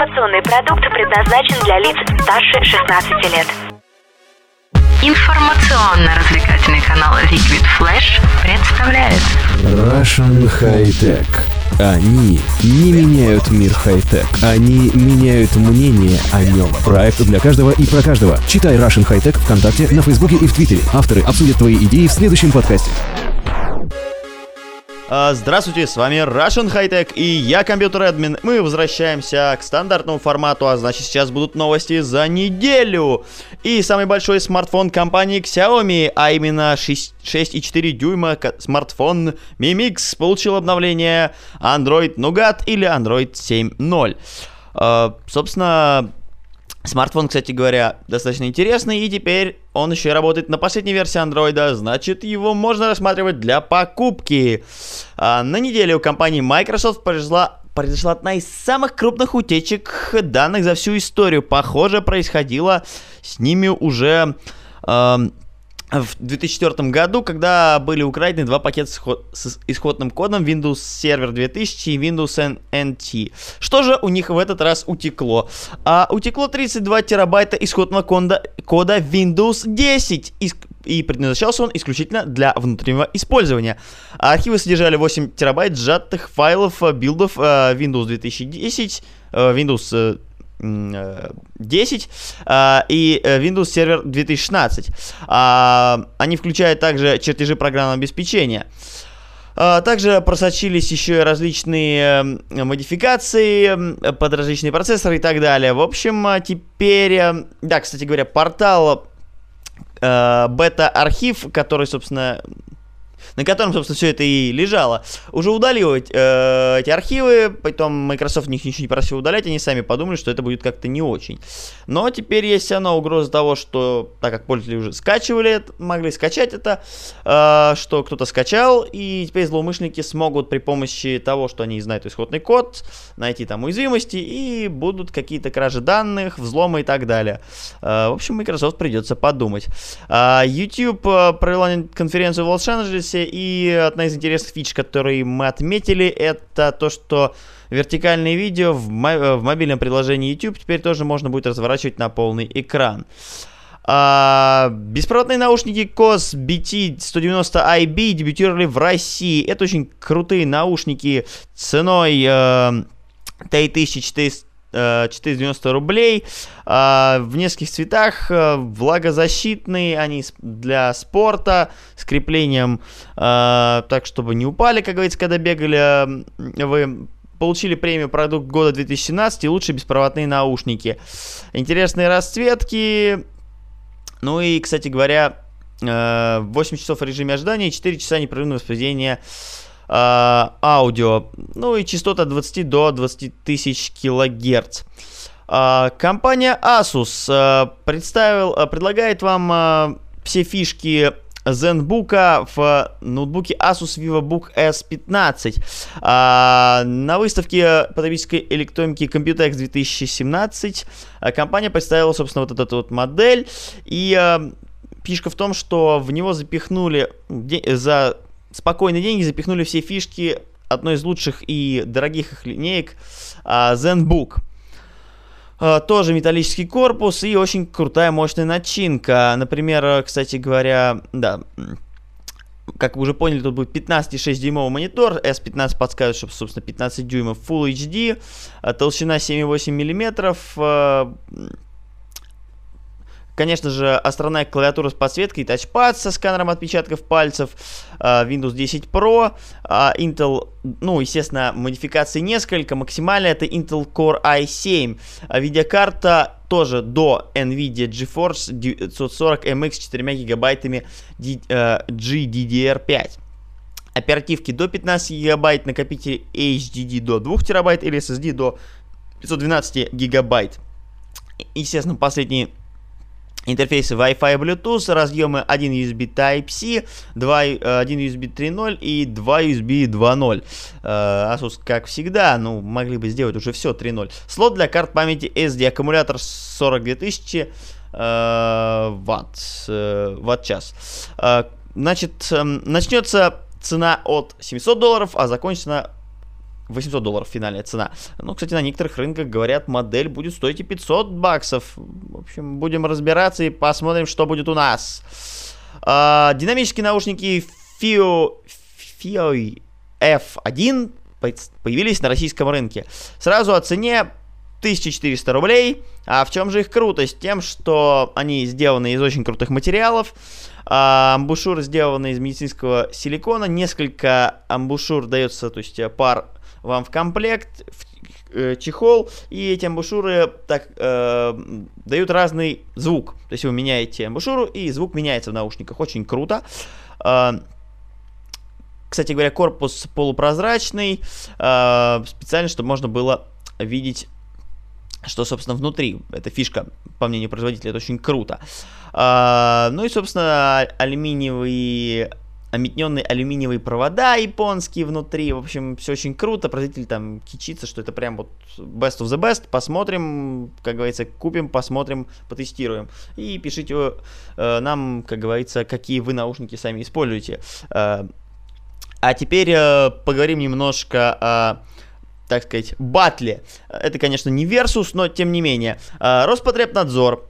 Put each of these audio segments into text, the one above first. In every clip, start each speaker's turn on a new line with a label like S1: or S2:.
S1: Информационный продукт предназначен для лиц старше 16 лет. Информационно-развлекательный канал Liquid Flash представляет
S2: Russian High Tech. Они не меняют мир хай-тек, они меняют мнение о нем. Проект для каждого и про каждого. Читай Russian High Tech ВКонтакте, на Фейсбуке и в Твиттере. Авторы обсудят твои идеи в следующем подкасте.
S3: А, Здравствуйте, с вами Russian High Tech и я компьютер админ. Мы возвращаемся к стандартному формату, а значит сейчас будут новости за неделю. И самый большой смартфон компании Xiaomi, а именно 6 6,4 дюйма смартфон Mi Mix получил обновление Android Nougat или Android 7.0. А, Собственно, Смартфон, кстати говоря, достаточно интересный, и теперь он еще и работает на последней версии андроида, значит, его можно рассматривать для покупки. А, на неделе у компании Microsoft произошла, произошла одна из самых крупных утечек данных за всю историю. Похоже, происходило с ними уже... эм, в 2004 году, когда были украдены два пакета с, исход- с исходным кодом Windows Server 2000 и Windows NT. Что же у них в этот раз утекло? А, утекло 32 терабайта исходного кода, кода Windows 10. Ис- и предназначался он исключительно для внутреннего использования. Архивы содержали 8 терабайт сжатых файлов э, билдов э, Windows 2010, э, Windows 10 а, и э, Windows Server 2016. А, Они включают также чертежи программного обеспечения. А, Также просочились еще различные э, модификации под различные процессоры и так далее. В общем, теперь... э, Да, кстати говоря, портал э, бета-архив, который, собственно, на котором, собственно, все это и лежало, уже удалил э, эти архивы, потом Microsoft них ничего не просил удалять, они сами подумали, что это будет как-то не очень. Но теперь есть равно угроза того, что, так как пользователи уже скачивали, могли скачать это, э, что кто-то скачал, и теперь злоумышленники смогут при помощи того, что они знают исходный код, найти там уязвимости, и будут какие-то кражи данных, взломы и так далее. Э, в общем, Microsoft придется подумать. А, YouTube э, провела конференцию в Лос-Анджелесе, и одна из интересных фич, которые мы отметили, это то, что вертикальные видео в, мо- э, в мобильном приложении YouTube теперь тоже можно будет разворачивать на полный экран. А, беспроводные наушники KOS BT190IB дебютировали в России. Это очень крутые наушники ценой э, 3400 э, 490 рублей. А, в нескольких цветах э, влагозащитные они для спорта с креплением э, так чтобы не упали как говорится когда бегали. Э, вы получили премию продукт года 2017 и лучшие беспроводные наушники. Интересные расцветки. Ну и кстати говоря э, 8 часов в режиме ожидания и 4 часа непрерывного воспроизведения э, аудио. Ну и частота от 20 до 20 тысяч килогерц. А, Компания Asus э, представил, предлагает вам все фишки ZenBook в ноутбуке Asus VivoBook S15. А, на выставке потребительской электроники Computex 2017 э, компания представила, собственно, вот эту вот модель. И э, фишка в том, что в него запихнули за спокойные деньги запихнули все фишки одной из лучших и дорогих их линеек а, ZenBook. А, Тоже металлический корпус и очень крутая мощная начинка. Например, кстати говоря, да, как вы уже поняли, тут будет 15,6 дюймовый монитор, S15 подсказывает, что, собственно, 15 дюймов Full HD, а, толщина 7,8 миллиметров, Конечно же, островная клавиатура с подсветкой, тачпад со сканером отпечатков пальцев, а, Windows 10 Pro, а, Intel, ну, естественно, модификаций несколько, максимальная это Intel Core i7, а видеокарта тоже до NVIDIA GeForce 940 MX с 4 гигабайтами э, GDDR5. Оперативки до 15 гигабайт, накопитель HDD до 2 терабайт или SSD до 512 гигабайт. Естественно, последние интерфейсы Wi-Fi Bluetooth, разъемы 1 USB Type-C, 2, э, 1 USB 3.0 и 2 USB 2.0. Э, Asus, как всегда, ну, могли бы сделать уже все 3.0. Слот для карт памяти SD, аккумулятор 42 тысячи э, ватт, э, ватт-час. Э, Значит, эм, начнется цена от 700 долларов, а закончится 800 долларов финальная цена. Ну, кстати, на некоторых рынках, говорят, модель будет стоить и 500 баксов. В общем, будем разбираться и посмотрим, что будет у нас. А, динамические наушники FIO, FIO F1 появились на российском рынке. Сразу о цене 1400 рублей. А в чем же их крутость? Тем, что они сделаны из очень крутых материалов. А, амбушюры сделаны из медицинского силикона. Несколько амбушюр дается, то есть э, пар вам в комплект, в э, чехол, и эти амбушюры так э, дают разный звук. То есть вы меняете амбушюру, и звук меняется в наушниках. Очень круто. Э, кстати говоря, корпус полупрозрачный, э, специально, чтобы можно было видеть что, собственно, внутри. Эта фишка, по мнению производителя, это очень круто. А, ну и, собственно, алюминиевые ометненные алюминиевые провода японские внутри. В общем, все очень круто. Производитель там кичится, что это прям вот best of the best. Посмотрим, как говорится, купим, посмотрим, потестируем. И пишите э, нам, как говорится, какие вы наушники сами используете. Э, а теперь э, поговорим немножко о так сказать, батле. Это, конечно, не Versus, но тем не менее. Э, Роспотребнадзор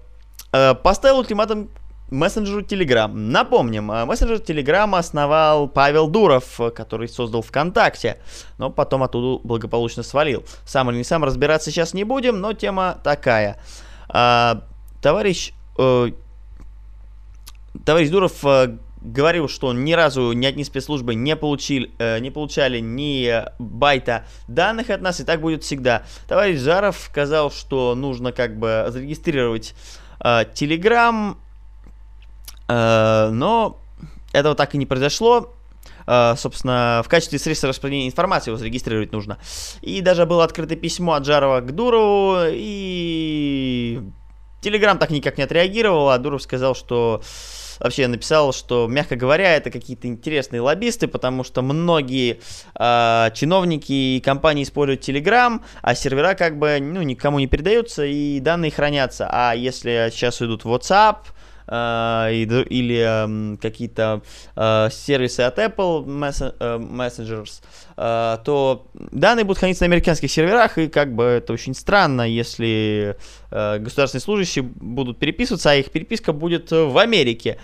S3: э, поставил ультиматум мессенджеру Telegram. Напомним, э, мессенджер Telegram основал Павел Дуров, который создал ВКонтакте, но потом оттуда благополучно свалил. Сам или не сам разбираться сейчас не будем, но тема такая. Товарищ, товарищ Дуров говорил, что ни разу ни одни спецслужбы не, получили, э, не получали ни байта данных от нас, и так будет всегда. Товарищ Жаров сказал, что нужно как бы зарегистрировать э, э, но этого так и не произошло. Uh, собственно, в качестве средства распространения информации его зарегистрировать нужно. И даже было открыто письмо от Жарова к Дурову, и Телеграм так никак не отреагировал, а Дуров сказал, что вообще написал, что, мягко говоря, это какие-то интересные лоббисты, потому что многие э, чиновники и компании используют Telegram, а сервера как бы ну, никому не передаются и данные хранятся. А если сейчас идут WhatsApp, Uh, или um, какие-то uh, сервисы от Apple Messengers, uh, то данные будут храниться на американских серверах, и как бы это очень странно, если государственные служащие будут переписываться, а их переписка будет в Америке.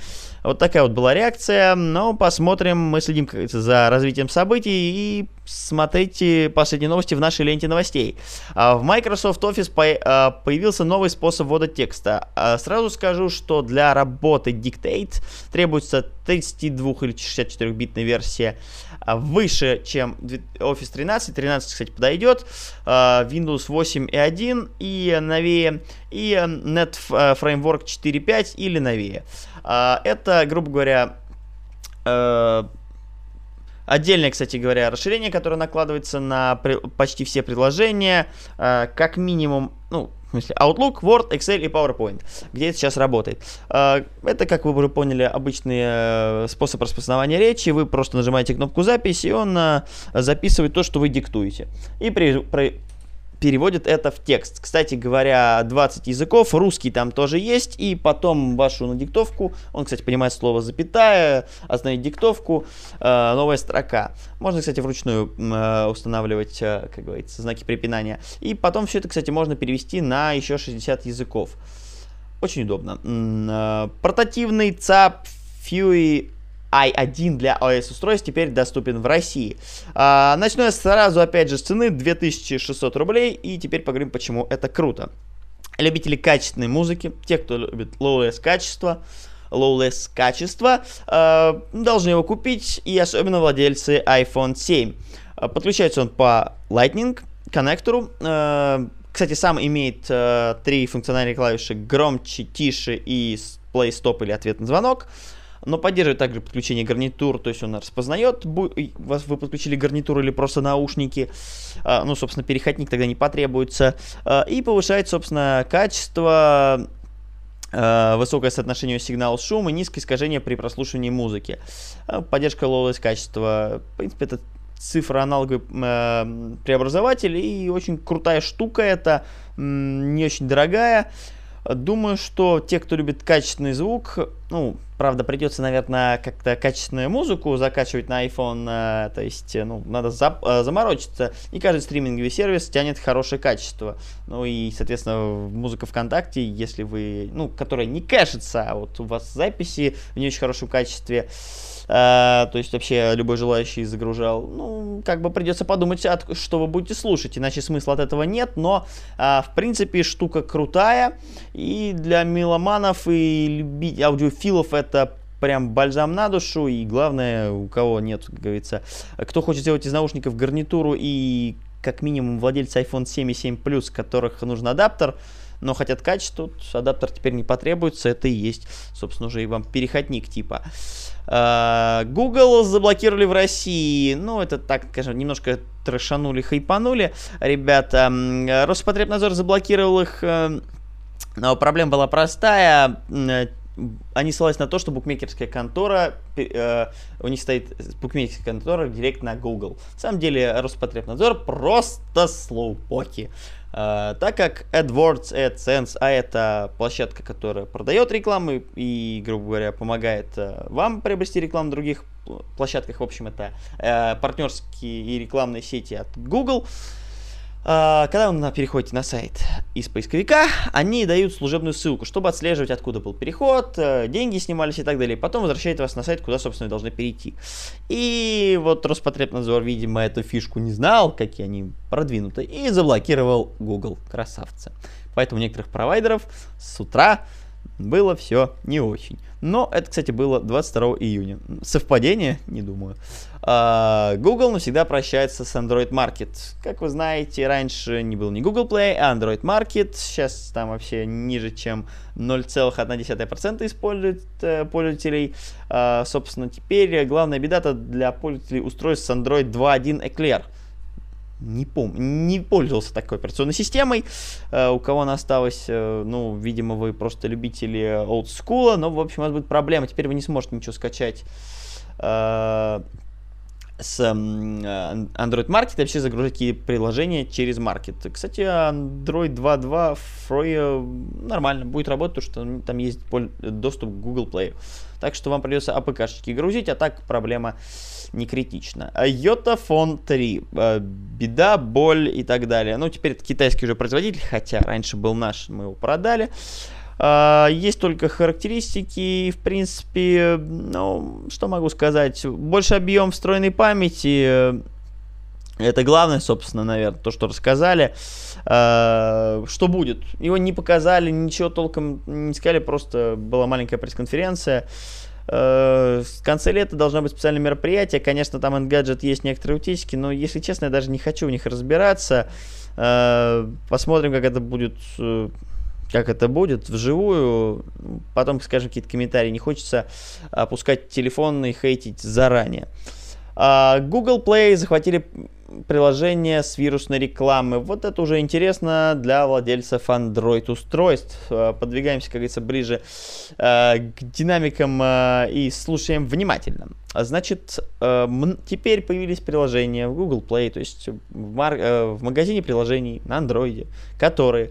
S3: Вот такая вот была реакция, но посмотрим, мы следим за развитием событий и смотрите последние новости в нашей ленте новостей. А, в Microsoft Office а, появился новый способ ввода текста. А, сразу скажу, что для работы Dictate требуется 32 или 64-битная версия выше, чем Office 13. 13, кстати, подойдет. Windows 8 и 1 и новее. И Net Framework 4.5 или новее. Это, грубо говоря, Отдельное, кстати говоря, расширение, которое накладывается на почти все предложения, э, как минимум, ну, в смысле, Outlook, Word, Excel и PowerPoint, где это сейчас работает. Э, это, как вы уже поняли, обычный э, способ распознавания речи. Вы просто нажимаете кнопку запись, и он записывает то, что вы диктуете. И при, при, переводит это в текст. Кстати говоря, 20 языков, русский там тоже есть, и потом вашу на диктовку, он, кстати, понимает слово запятая, остановить диктовку, э, новая строка. Можно, кстати, вручную э, устанавливать, э, как говорится, знаки препинания. И потом все это, кстати, можно перевести на еще 60 языков. Очень удобно. Э, портативный ЦАП Fury i1 для iOS устройств теперь доступен в России. А, начну я сразу, опять же, с цены 2600 рублей, и теперь поговорим, почему это круто. Любители качественной музыки, те, кто любит low-less качество, low-less качество, э, должны его купить, и особенно владельцы iPhone 7. А, подключается он по Lightning коннектору. Кстати, сам имеет три функциональные клавиши громче, тише и play, stop или ответ на звонок но поддерживает также подключение гарнитур, то есть он распознает, вас вы подключили гарнитуру или просто наушники, а, ну, собственно, переходник тогда не потребуется, а, и повышает, собственно, качество а, высокое соотношение сигнал-шум и низкое искажение при прослушивании музыки. Поддержка lowless качества. В принципе, это цифра аналоговый э, преобразователь и очень крутая штука это, не очень дорогая. Думаю, что те, кто любит качественный звук, ну, правда, придется, наверное, как-то качественную музыку закачивать на iPhone, э, то есть, э, ну, надо за, э, заморочиться, и каждый стриминговый сервис тянет хорошее качество. Ну и, соответственно, музыка ВКонтакте, если вы, ну, которая не кэшится, а вот у вас записи в не очень хорошем качестве, Uh, то есть вообще любой желающий загружал. Ну, как бы придется подумать, от, что вы будете слушать, иначе смысла от этого нет, но uh, в принципе штука крутая, и для меломанов и любить аудиофилов это прям бальзам на душу, и главное, у кого нет, как говорится, кто хочет сделать из наушников гарнитуру и как минимум владельцы iPhone 7 и 7 Plus, которых нужен адаптер, но хотят качество, адаптер теперь не потребуется, это и есть, собственно, уже и вам переходник типа. А, Google заблокировали в России. Ну, это так, скажем, немножко трешанули, хайпанули. Ребята, Роспотребнадзор заблокировал их. Э, но проблема была простая. Э, они ссылались на то, что букмекерская контора, э, у них стоит букмекерская контора директ на Google. На самом деле Роспотребнадзор просто слоупоки. Uh, так как AdWords, AdSense, а это площадка, которая продает рекламу и, грубо говоря, помогает uh, вам приобрести рекламу на других площадках, в общем, это uh, партнерские и рекламные сети от Google, а, когда вы переходите на сайт из поисковика, они дают служебную ссылку, чтобы отслеживать, откуда был переход, э, деньги снимались и так далее. Потом возвращает вас на сайт, куда, собственно, должны перейти. И вот Роспотребнадзор, видимо, эту фишку не знал, какие они продвинуты, и заблокировал Google. Красавцы. Поэтому некоторых провайдеров с утра было все не очень. Но это, кстати, было 22 июня. Совпадение? Не думаю. А, Google навсегда прощается с Android Market. Как вы знаете, раньше не был ни Google Play, а Android Market. Сейчас там вообще ниже, чем 0,1% используют э, пользователей. А, собственно, теперь главная беда-то для пользователей устройств с Android 2.1 Eclair не помню, не пользовался такой операционной системой. Uh, у кого она осталась, uh, ну, видимо, вы просто любители олдскула, но, в общем, у вас будет проблема. Теперь вы не сможете ничего скачать uh, с uh, Android Market и вообще загружать какие приложения через Market. Кстати, Android 2.2 Free нормально будет работать, потому что там есть доступ к Google Play. Так что вам придется APK-шечки грузить, а так проблема не критична. Йота Фон 3. Беда, боль и так далее. Ну, теперь это китайский уже производитель, хотя раньше был наш, мы его продали. Есть только характеристики, в принципе, ну, что могу сказать, больше объем встроенной памяти, это главное, собственно, наверное, то, что рассказали. Uh, что будет? Его не показали, ничего толком не сказали, просто была маленькая пресс-конференция. Uh, в конце лета должно быть специальное мероприятие. Конечно, там Engadget есть некоторые утечки, но, если честно, я даже не хочу в них разбираться. Uh, посмотрим, как это будет как это будет вживую. Потом скажем какие-то комментарии. Не хочется опускать телефон и хейтить заранее. Google Play захватили приложение с вирусной рекламой. Вот это уже интересно для владельцев Android устройств. Э, подвигаемся, как говорится, ближе э, к динамикам э, и слушаем внимательно. Значит, теперь появились приложения в Google Play, то есть в, магазине приложений на Android, которые э,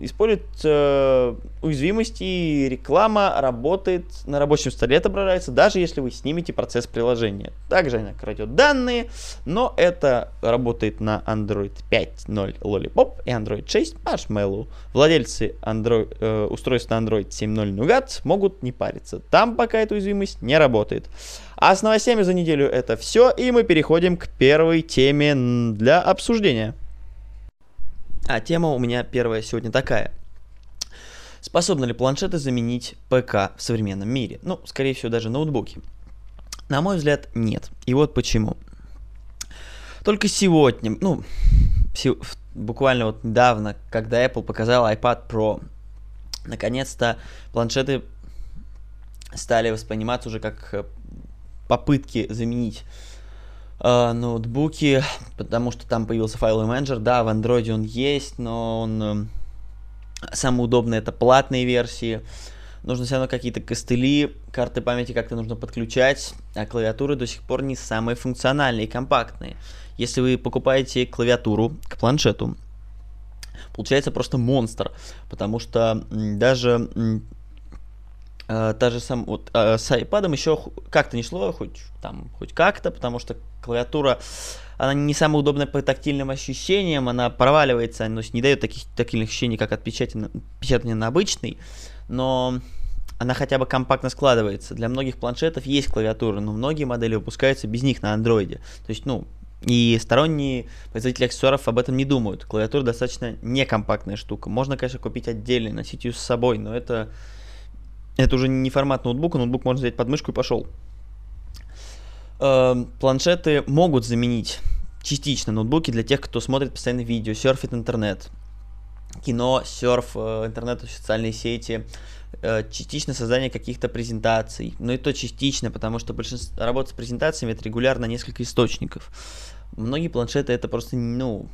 S3: использует э, уязвимости, реклама работает на рабочем столе, отображается, даже если вы снимете процесс приложения. Также она крадет данные, но это работает на Android 5.0 Lollipop и Android 6 Marshmallow. Владельцы Android, э, устройств на Android 7.0 Nougat могут не париться. Там пока эта уязвимость не работает. А с новостями за неделю это все, и мы переходим к первой теме для обсуждения. А тема у меня первая сегодня такая. Способны ли планшеты заменить ПК в современном мире? Ну, скорее всего, даже ноутбуки. На мой взгляд, нет. И вот почему. Только сегодня, ну, буквально вот недавно, когда Apple показал iPad Pro, наконец-то планшеты стали восприниматься уже как э, попытки заменить э, ноутбуки, потому что там появился файловый менеджер. Да, в Android он есть, но он э, самый удобный это платные версии. Нужно все равно какие-то костыли, карты памяти как-то нужно подключать, а клавиатуры до сих пор не самые функциональные и компактные. Если вы покупаете клавиатуру к планшету, получается просто монстр, потому что даже э, та же сам вот э, с iPad еще как-то не шло, хоть там хоть как-то, потому что клавиатура она не самая удобная по тактильным ощущениям, она проваливается, но не дает таких тактильных ощущений, как от печатания, на обычный, но она хотя бы компактно складывается. Для многих планшетов есть клавиатура, но многие модели выпускаются без них на андроиде. То есть, ну, и сторонние производители аксессуаров об этом не думают. Клавиатура достаточно некомпактная штука. Можно, конечно, купить отдельно, носить ее с собой, но это, это уже не формат ноутбука. Ноутбук можно взять под мышку и пошел. Эм, планшеты могут заменить частично ноутбуки для тех, кто смотрит постоянно видео, серфит интернет, кино, серф, э, интернет, социальные сети, э, частично создание каких-то презентаций. Но и то частично, потому что большинство работа с презентациями это регулярно несколько источников. Многие планшеты это просто, ну,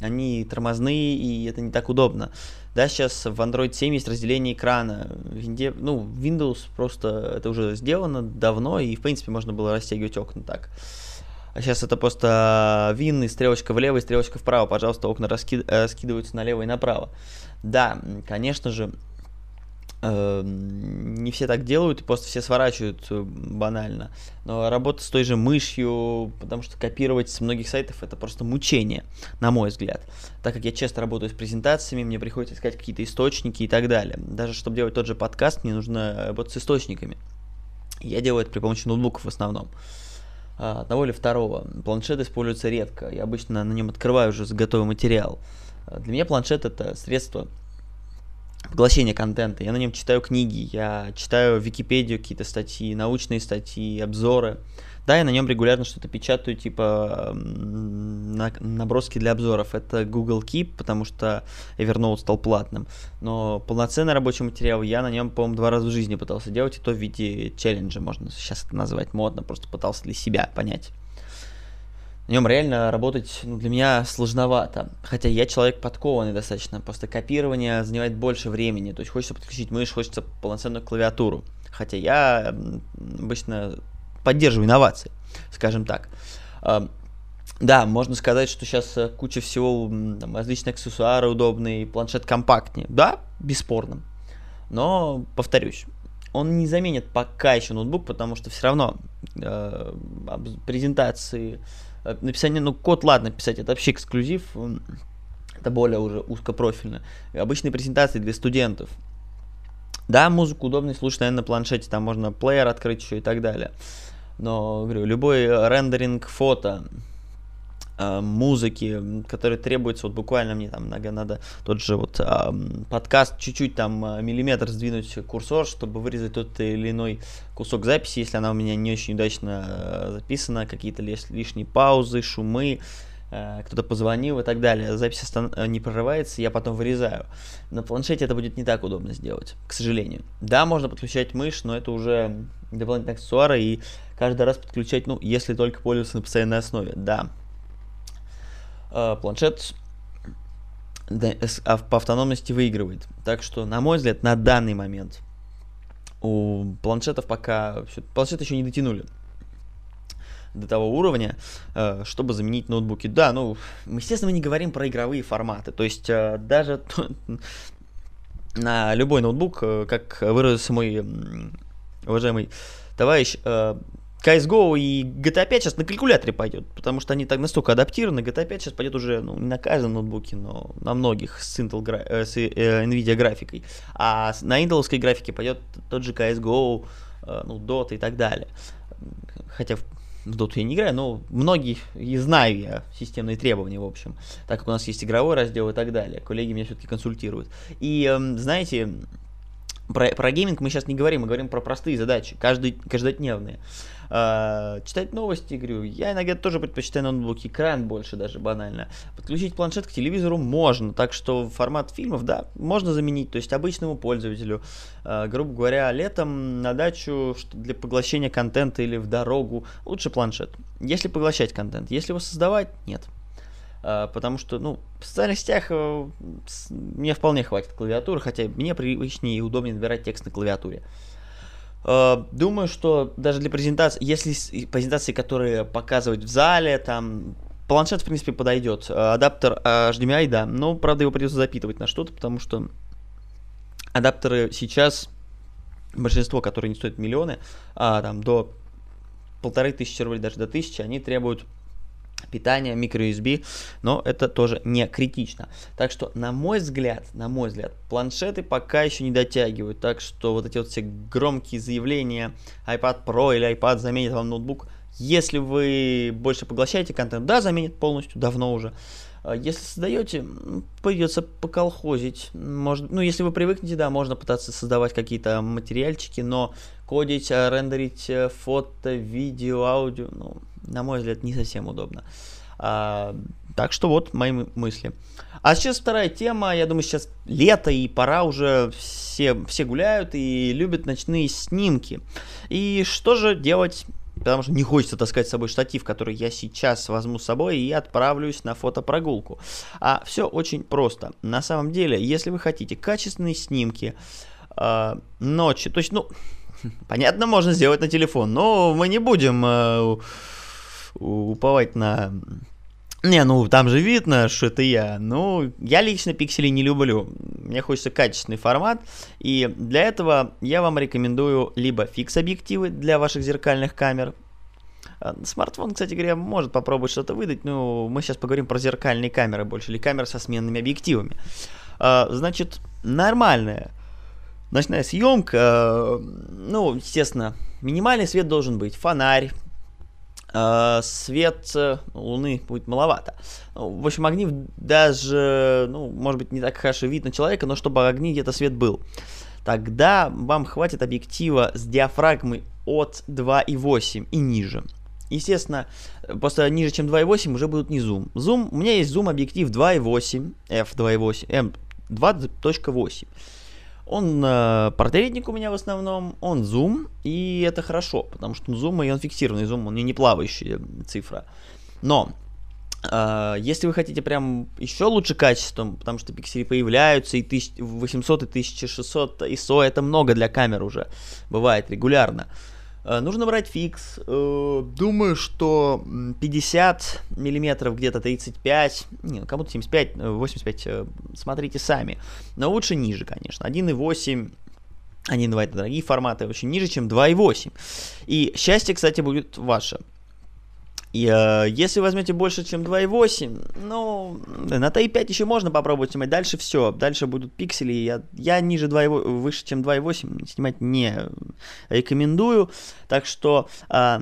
S3: они тормозные, и это не так удобно. Да, сейчас в Android 7 есть разделение экрана. Винде, ну, Windows просто это уже сделано давно, и в принципе можно было растягивать окна так. А сейчас это просто вин и стрелочка влево и стрелочка вправо. Пожалуйста, окна раски... раскидываются налево и направо. Да, конечно же, не все так делают, и просто все сворачивают э, банально. Но работа с той же мышью, потому что копировать с многих сайтов это просто мучение, на мой взгляд. Так как я часто работаю с презентациями, мне приходится искать какие-то источники и так далее. Даже чтобы делать тот же подкаст, мне нужно работать с источниками. Я делаю это при помощи ноутбуков в основном. А, одного или второго. Планшет используется редко. Я обычно на нем открываю уже готовый материал. Для меня планшет это средство поглощение контента. Я на нем читаю книги, я читаю Википедию какие-то статьи, научные статьи, обзоры. Да, я на нем регулярно что-то печатаю, типа на, наброски для обзоров. Это Google Keep, потому что Evernote стал платным. Но полноценный рабочий материал я на нем, по-моему, два раза в жизни пытался делать, и то в виде челленджа, можно сейчас это назвать модно, просто пытался для себя понять на нем реально работать ну, для меня сложновато. Хотя я человек подкованный достаточно. Просто копирование занимает больше времени. То есть хочется подключить мышь, хочется полноценную клавиатуру. Хотя я обычно поддерживаю инновации, скажем так. Да, можно сказать, что сейчас э, куча всего, там, различные аксессуары удобные, планшет компактнее. Да, бесспорно. Но, повторюсь, он не заменит пока еще ноутбук, потому что все равно э, презентации, написание, ну, код, ладно, писать, это вообще эксклюзив, это более уже узкопрофильно. Обычные презентации для студентов. Да, музыку удобно слушать, наверное, на планшете, там можно плеер открыть еще и так далее. Но, говорю, любой рендеринг фото, э, музыки, которые требуется, вот буквально мне там надо, надо тот же вот э, подкаст чуть-чуть там э, миллиметр сдвинуть курсор, чтобы вырезать тот или иной кусок записи, если она у меня не очень удачно э, записана, какие-то лишние паузы, шумы, э, кто-то позвонил и так далее. Запись остан- э, не прорывается, я потом вырезаю. На планшете это будет не так удобно сделать, к сожалению. Да, можно подключать мышь, но это уже дополнительные аксессуары, и каждый раз подключать, ну, если только пользоваться на постоянной основе, да. Э, планшет а, по автономности выигрывает. Так что, на мой взгляд, на данный момент у планшетов пока... Планшеты еще не дотянули до того уровня, э, чтобы заменить ноутбуки. Да, ну, естественно, мы не говорим про игровые форматы. То есть э, даже на любой ноутбук, как выразился мой уважаемый товарищ, CSGO и GTA 5 сейчас на калькуляторе пойдет, потому что они так настолько адаптированы. GTA 5 сейчас пойдет уже ну, не на каждом ноутбуке, но на многих с, Intel, э, с э, NVIDIA графикой. А на Intel графике пойдет тот же CSGO, э, ну, Dota и так далее. Хотя в, в Dota я не играю, но многие и знаю я системные требования, в общем. Так как у нас есть игровой раздел и так далее. Коллеги меня все-таки консультируют. И, э, знаете, про, про гейминг мы сейчас не говорим, мы говорим про простые задачи, каждый, каждодневные. А, читать новости, говорю, я иногда тоже предпочитаю ноутбук, экран больше даже банально. Подключить планшет к телевизору можно, так что формат фильмов, да, можно заменить, то есть обычному пользователю, э, грубо говоря, летом на дачу для поглощения контента или в дорогу, лучше планшет. Если поглощать контент, если его создавать, нет. Uh, потому что, ну, в социальных сетях uh, мне вполне хватит клавиатуры, хотя мне привычнее и удобнее набирать текст на клавиатуре. Э, думаю, что даже для презентации, если презентации, которые показывать в зале, там планшет, в принципе, подойдет. Адаптер HDMI, да, но, правда, его придется запитывать на что-то, потому что адаптеры сейчас, большинство, которые не стоят миллионы, а, там, до полторы тысячи рублей, даже до тысячи, они требуют питания, microUSB, но это тоже не критично. Так что, на мой взгляд, на мой взгляд, планшеты пока еще не дотягивают, так что вот эти вот все громкие заявления iPad Pro или iPad заменит вам ноутбук, если вы больше поглощаете контент, да, заменит полностью, давно уже. А если создаете, придется поколхозить. Может, ну, если вы привыкнете, да, можно пытаться создавать какие-то материальчики, но кодить, а, рендерить э, фото, видео, аудио, ну, на мой взгляд, не совсем удобно. А, так что вот мои мысли. А сейчас вторая тема. Я думаю, сейчас лето и пора уже все, все гуляют и любят ночные снимки. И что же делать потому что не хочется таскать с собой штатив, который я сейчас возьму с собой и отправлюсь на фотопрогулку. А все очень просто. На самом деле, если вы хотите качественные снимки э, ночью, то есть, ну, понятно, можно сделать на телефон, но мы не будем э, уповать на не, ну там же видно, что это я. Ну, я лично пиксели не люблю. Мне хочется качественный формат. И для этого я вам рекомендую либо фикс-объективы для ваших зеркальных камер. А, смартфон, кстати говоря, может попробовать что-то выдать, но мы сейчас поговорим про зеркальные камеры больше, или камеры со сменными объективами. А, значит, нормальная ночная съемка, ну, естественно, минимальный свет должен быть, фонарь, свет э, Луны будет маловато. В общем, огни даже, ну, может быть, не так хорошо видно человека, но чтобы огни где-то свет был. Тогда вам хватит объектива с диафрагмой от 2,8 и ниже. Естественно, просто ниже, чем 2.8 уже будут не зум. Зум, у меня есть зум объектив 2.8, f2.8, m2.8. Он э, портретник у меня в основном, он зум, и это хорошо, потому что зум, и он фиксированный зум, он не плавающая цифра. Но Uh, если вы хотите прям еще лучше качеством, потому что пиксели появляются, и 1800, и 1600 ISO это много для камер уже, бывает регулярно. Uh, нужно брать фикс. Uh, думаю, что 50 миллиметров, где-то 35, не, ну, кому-то 75, 85, uh, смотрите сами. Но лучше ниже, конечно. 1.8 1.2 это дорогие форматы, очень ниже, чем 2.8. И счастье, кстати, будет ваше. И э, если возьмете больше, чем 2.8, ну, на T5 еще можно попробовать снимать. Дальше все. Дальше будут пиксели. Я, я ниже 2, выше, чем 2.8 снимать не рекомендую. Так что э,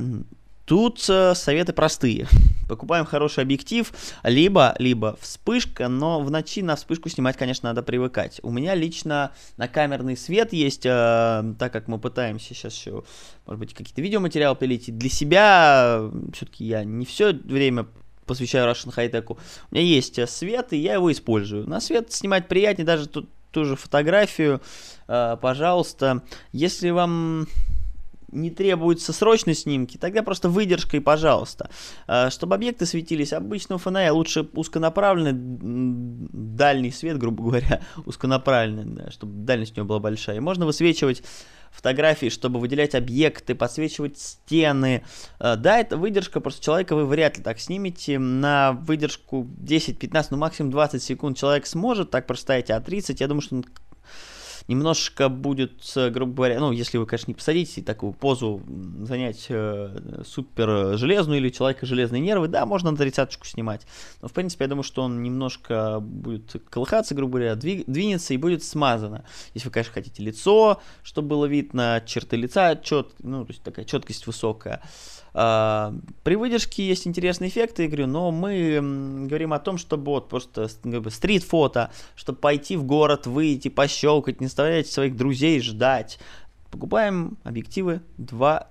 S3: Тут э, советы простые. Покупаем хороший объектив, либо, либо вспышка, но в ночи на вспышку снимать, конечно, надо привыкать. У меня лично на камерный свет есть, э, так как мы пытаемся сейчас еще, может быть, какие-то видеоматериалы пилить. Для себя, все-таки я не все время посвящаю Russian High Tech. У меня есть э, свет, и я его использую. На свет снимать приятнее, даже тут ту же фотографию, э, пожалуйста. Если вам не требуются срочные снимки, тогда просто выдержка и пожалуйста. А, чтобы объекты светились, обычного фонаря лучше узконаправленный дальний свет, грубо говоря, узконаправленный, да, чтобы дальность у него была большая. И можно высвечивать фотографии, чтобы выделять объекты, подсвечивать стены. А, да, это выдержка, просто человека вы вряд ли так снимете. На выдержку 10-15, ну максимум 20 секунд человек сможет так простоять, а 30, я думаю, что он немножко будет, э, грубо говоря, ну, если вы, конечно, не посадите такую позу, занять э, супер железную или человека железные нервы, да, можно на тридцаточку снимать. Но, в принципе, я думаю, что он немножко будет колыхаться, грубо говоря, двиг, двинется и будет смазано. Если вы, конечно, хотите лицо, чтобы было видно, черты лица, чет, ну, то есть такая четкость высокая. А, при выдержке есть интересные эффекты, я говорю, но мы говорим о том, чтобы вот просто как бы, стрит-фото, чтобы пойти в город, выйти, пощелкать, не заставлять своих друзей ждать. Покупаем объективы 2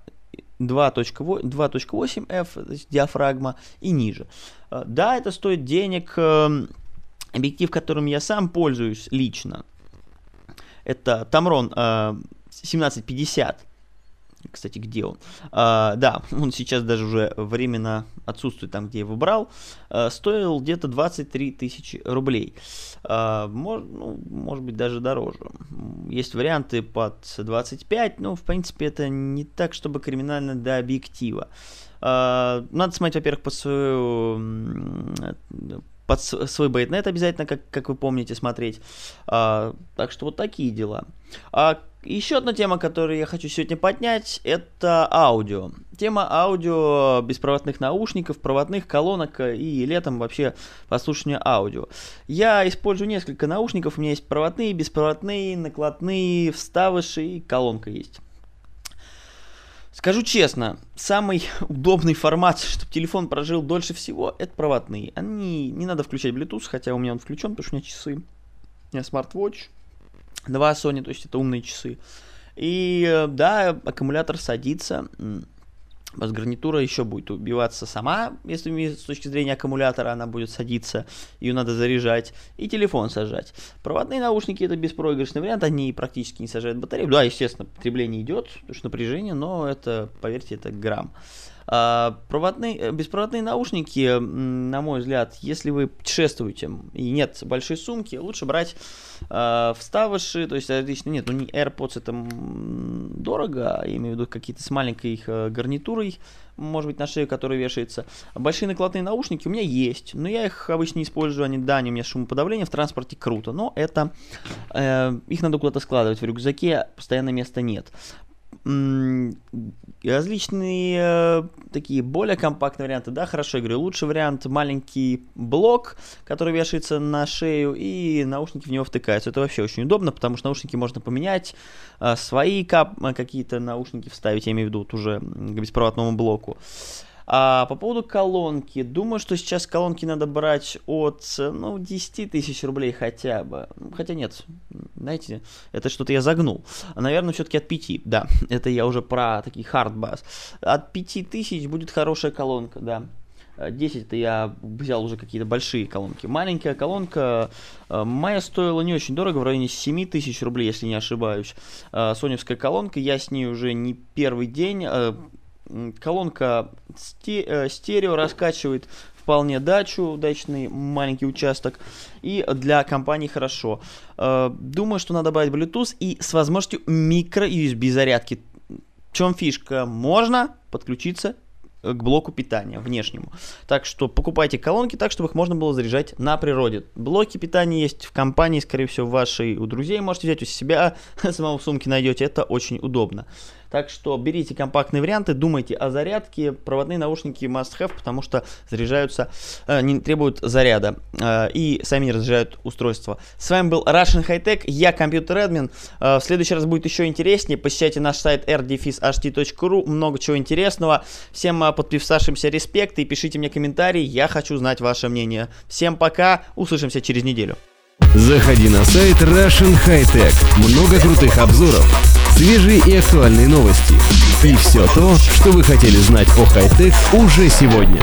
S3: 2.8f, диафрагма и ниже. А, да, это стоит денег. Эм, объектив, которым я сам пользуюсь лично, это Tamron 1750 э, кстати, где он? А, да, он сейчас даже уже временно отсутствует там, где я его брал. А, стоил где-то 23 тысячи рублей. А, мож, ну, может быть, даже дороже. Есть варианты под 25, но, в принципе, это не так, чтобы криминально до объектива. А, надо смотреть, во-первых, под свою м, под свой бейтнет обязательно, как, как вы помните, смотреть. А, так что вот такие дела. А, еще одна тема, которую я хочу сегодня поднять, это аудио. Тема аудио, беспроводных наушников, проводных колонок и летом вообще послушивания аудио. Я использую несколько наушников, у меня есть проводные, беспроводные, накладные, вставыши и колонка есть. Скажу честно, самый удобный формат, чтобы телефон прожил дольше всего, это проводные. Они не надо включать Bluetooth, хотя у меня он включен, потому что у меня часы. У меня смарт-вотч, два Sony, то есть это умные часы. И э, да, аккумулятор садится. м, Бас-гарнитура еще будет убиваться сама, если с точки зрения аккумулятора она будет садиться, ее надо заряжать, и телефон сажать. Проводные наушники это беспроигрышный вариант, они практически не сажают батарею. Да, естественно, потребление идет, потому что напряжение, но это, поверьте, это грамм. А, проводные, э, беспроводные наушники, на мой взгляд, если вы путешествуете и нет большой сумки, лучше брать а, вставыши, то есть отлично нет, ну не AirPods это дорого, я имею в виду какие-то с маленькой их э, гарнитурой, может быть на шею, которая вешается. Большие накладные наушники у меня есть, но я их обычно не использую, они, да, они у меня шумоподавление, в транспорте круто, но это, э, их надо куда-то складывать в рюкзаке, постоянно места нет. Различные э, такие более компактные варианты, да, хорошо, я говорю, лучший вариант маленький блок, который вешается на шею, и наушники в него втыкаются. Это вообще очень удобно, потому что наушники можно поменять, а, свои кап- какие-то наушники вставить, я имею в виду вот уже к беспроводному блоку. А по поводу колонки, думаю, что сейчас колонки надо брать от, э, ну, 10 тысяч рублей хотя бы. Хотя нет, знаете, это что-то я загнул. Наверное, все-таки от 5, да. Это я уже про такие хардбас. От 5 тысяч будет хорошая колонка, да. Э, 10 это я взял уже какие-то большие колонки. Маленькая колонка э, моя стоила не очень дорого, в районе 7 тысяч рублей, если не ошибаюсь. Э, Соневская колонка, я с ней уже не первый день. Колонка э, стерео раскачивает вполне дачу, дачный маленький участок. И для компании хорошо. Э, Думаю, что надо добавить Bluetooth и с возможностью микро-USB зарядки. В чем фишка? Можно подключиться к блоку питания внешнему. Так что покупайте колонки так, чтобы их можно было заряжать на природе. Блоки питания есть в компании, скорее всего, вашей, у друзей можете взять, у себя самого в сумке найдете. Это очень удобно. Так что берите компактные варианты, думайте о зарядке. Проводные наушники must have, потому что заряжаются, э, не требуют заряда э, и сами не разряжают устройство. С вами был Russian High Tech, я компьютер админ. Э, в следующий раз будет еще интереснее. Посещайте наш сайт rdefishht.ru, много чего интересного. Всем э, подписавшимся респект и пишите мне комментарии, я хочу знать ваше мнение. Всем пока, услышимся через неделю.
S2: Заходи на сайт Russian High Tech. Много крутых обзоров, свежие и актуальные новости. И все то, что вы хотели знать о хай-тек уже сегодня.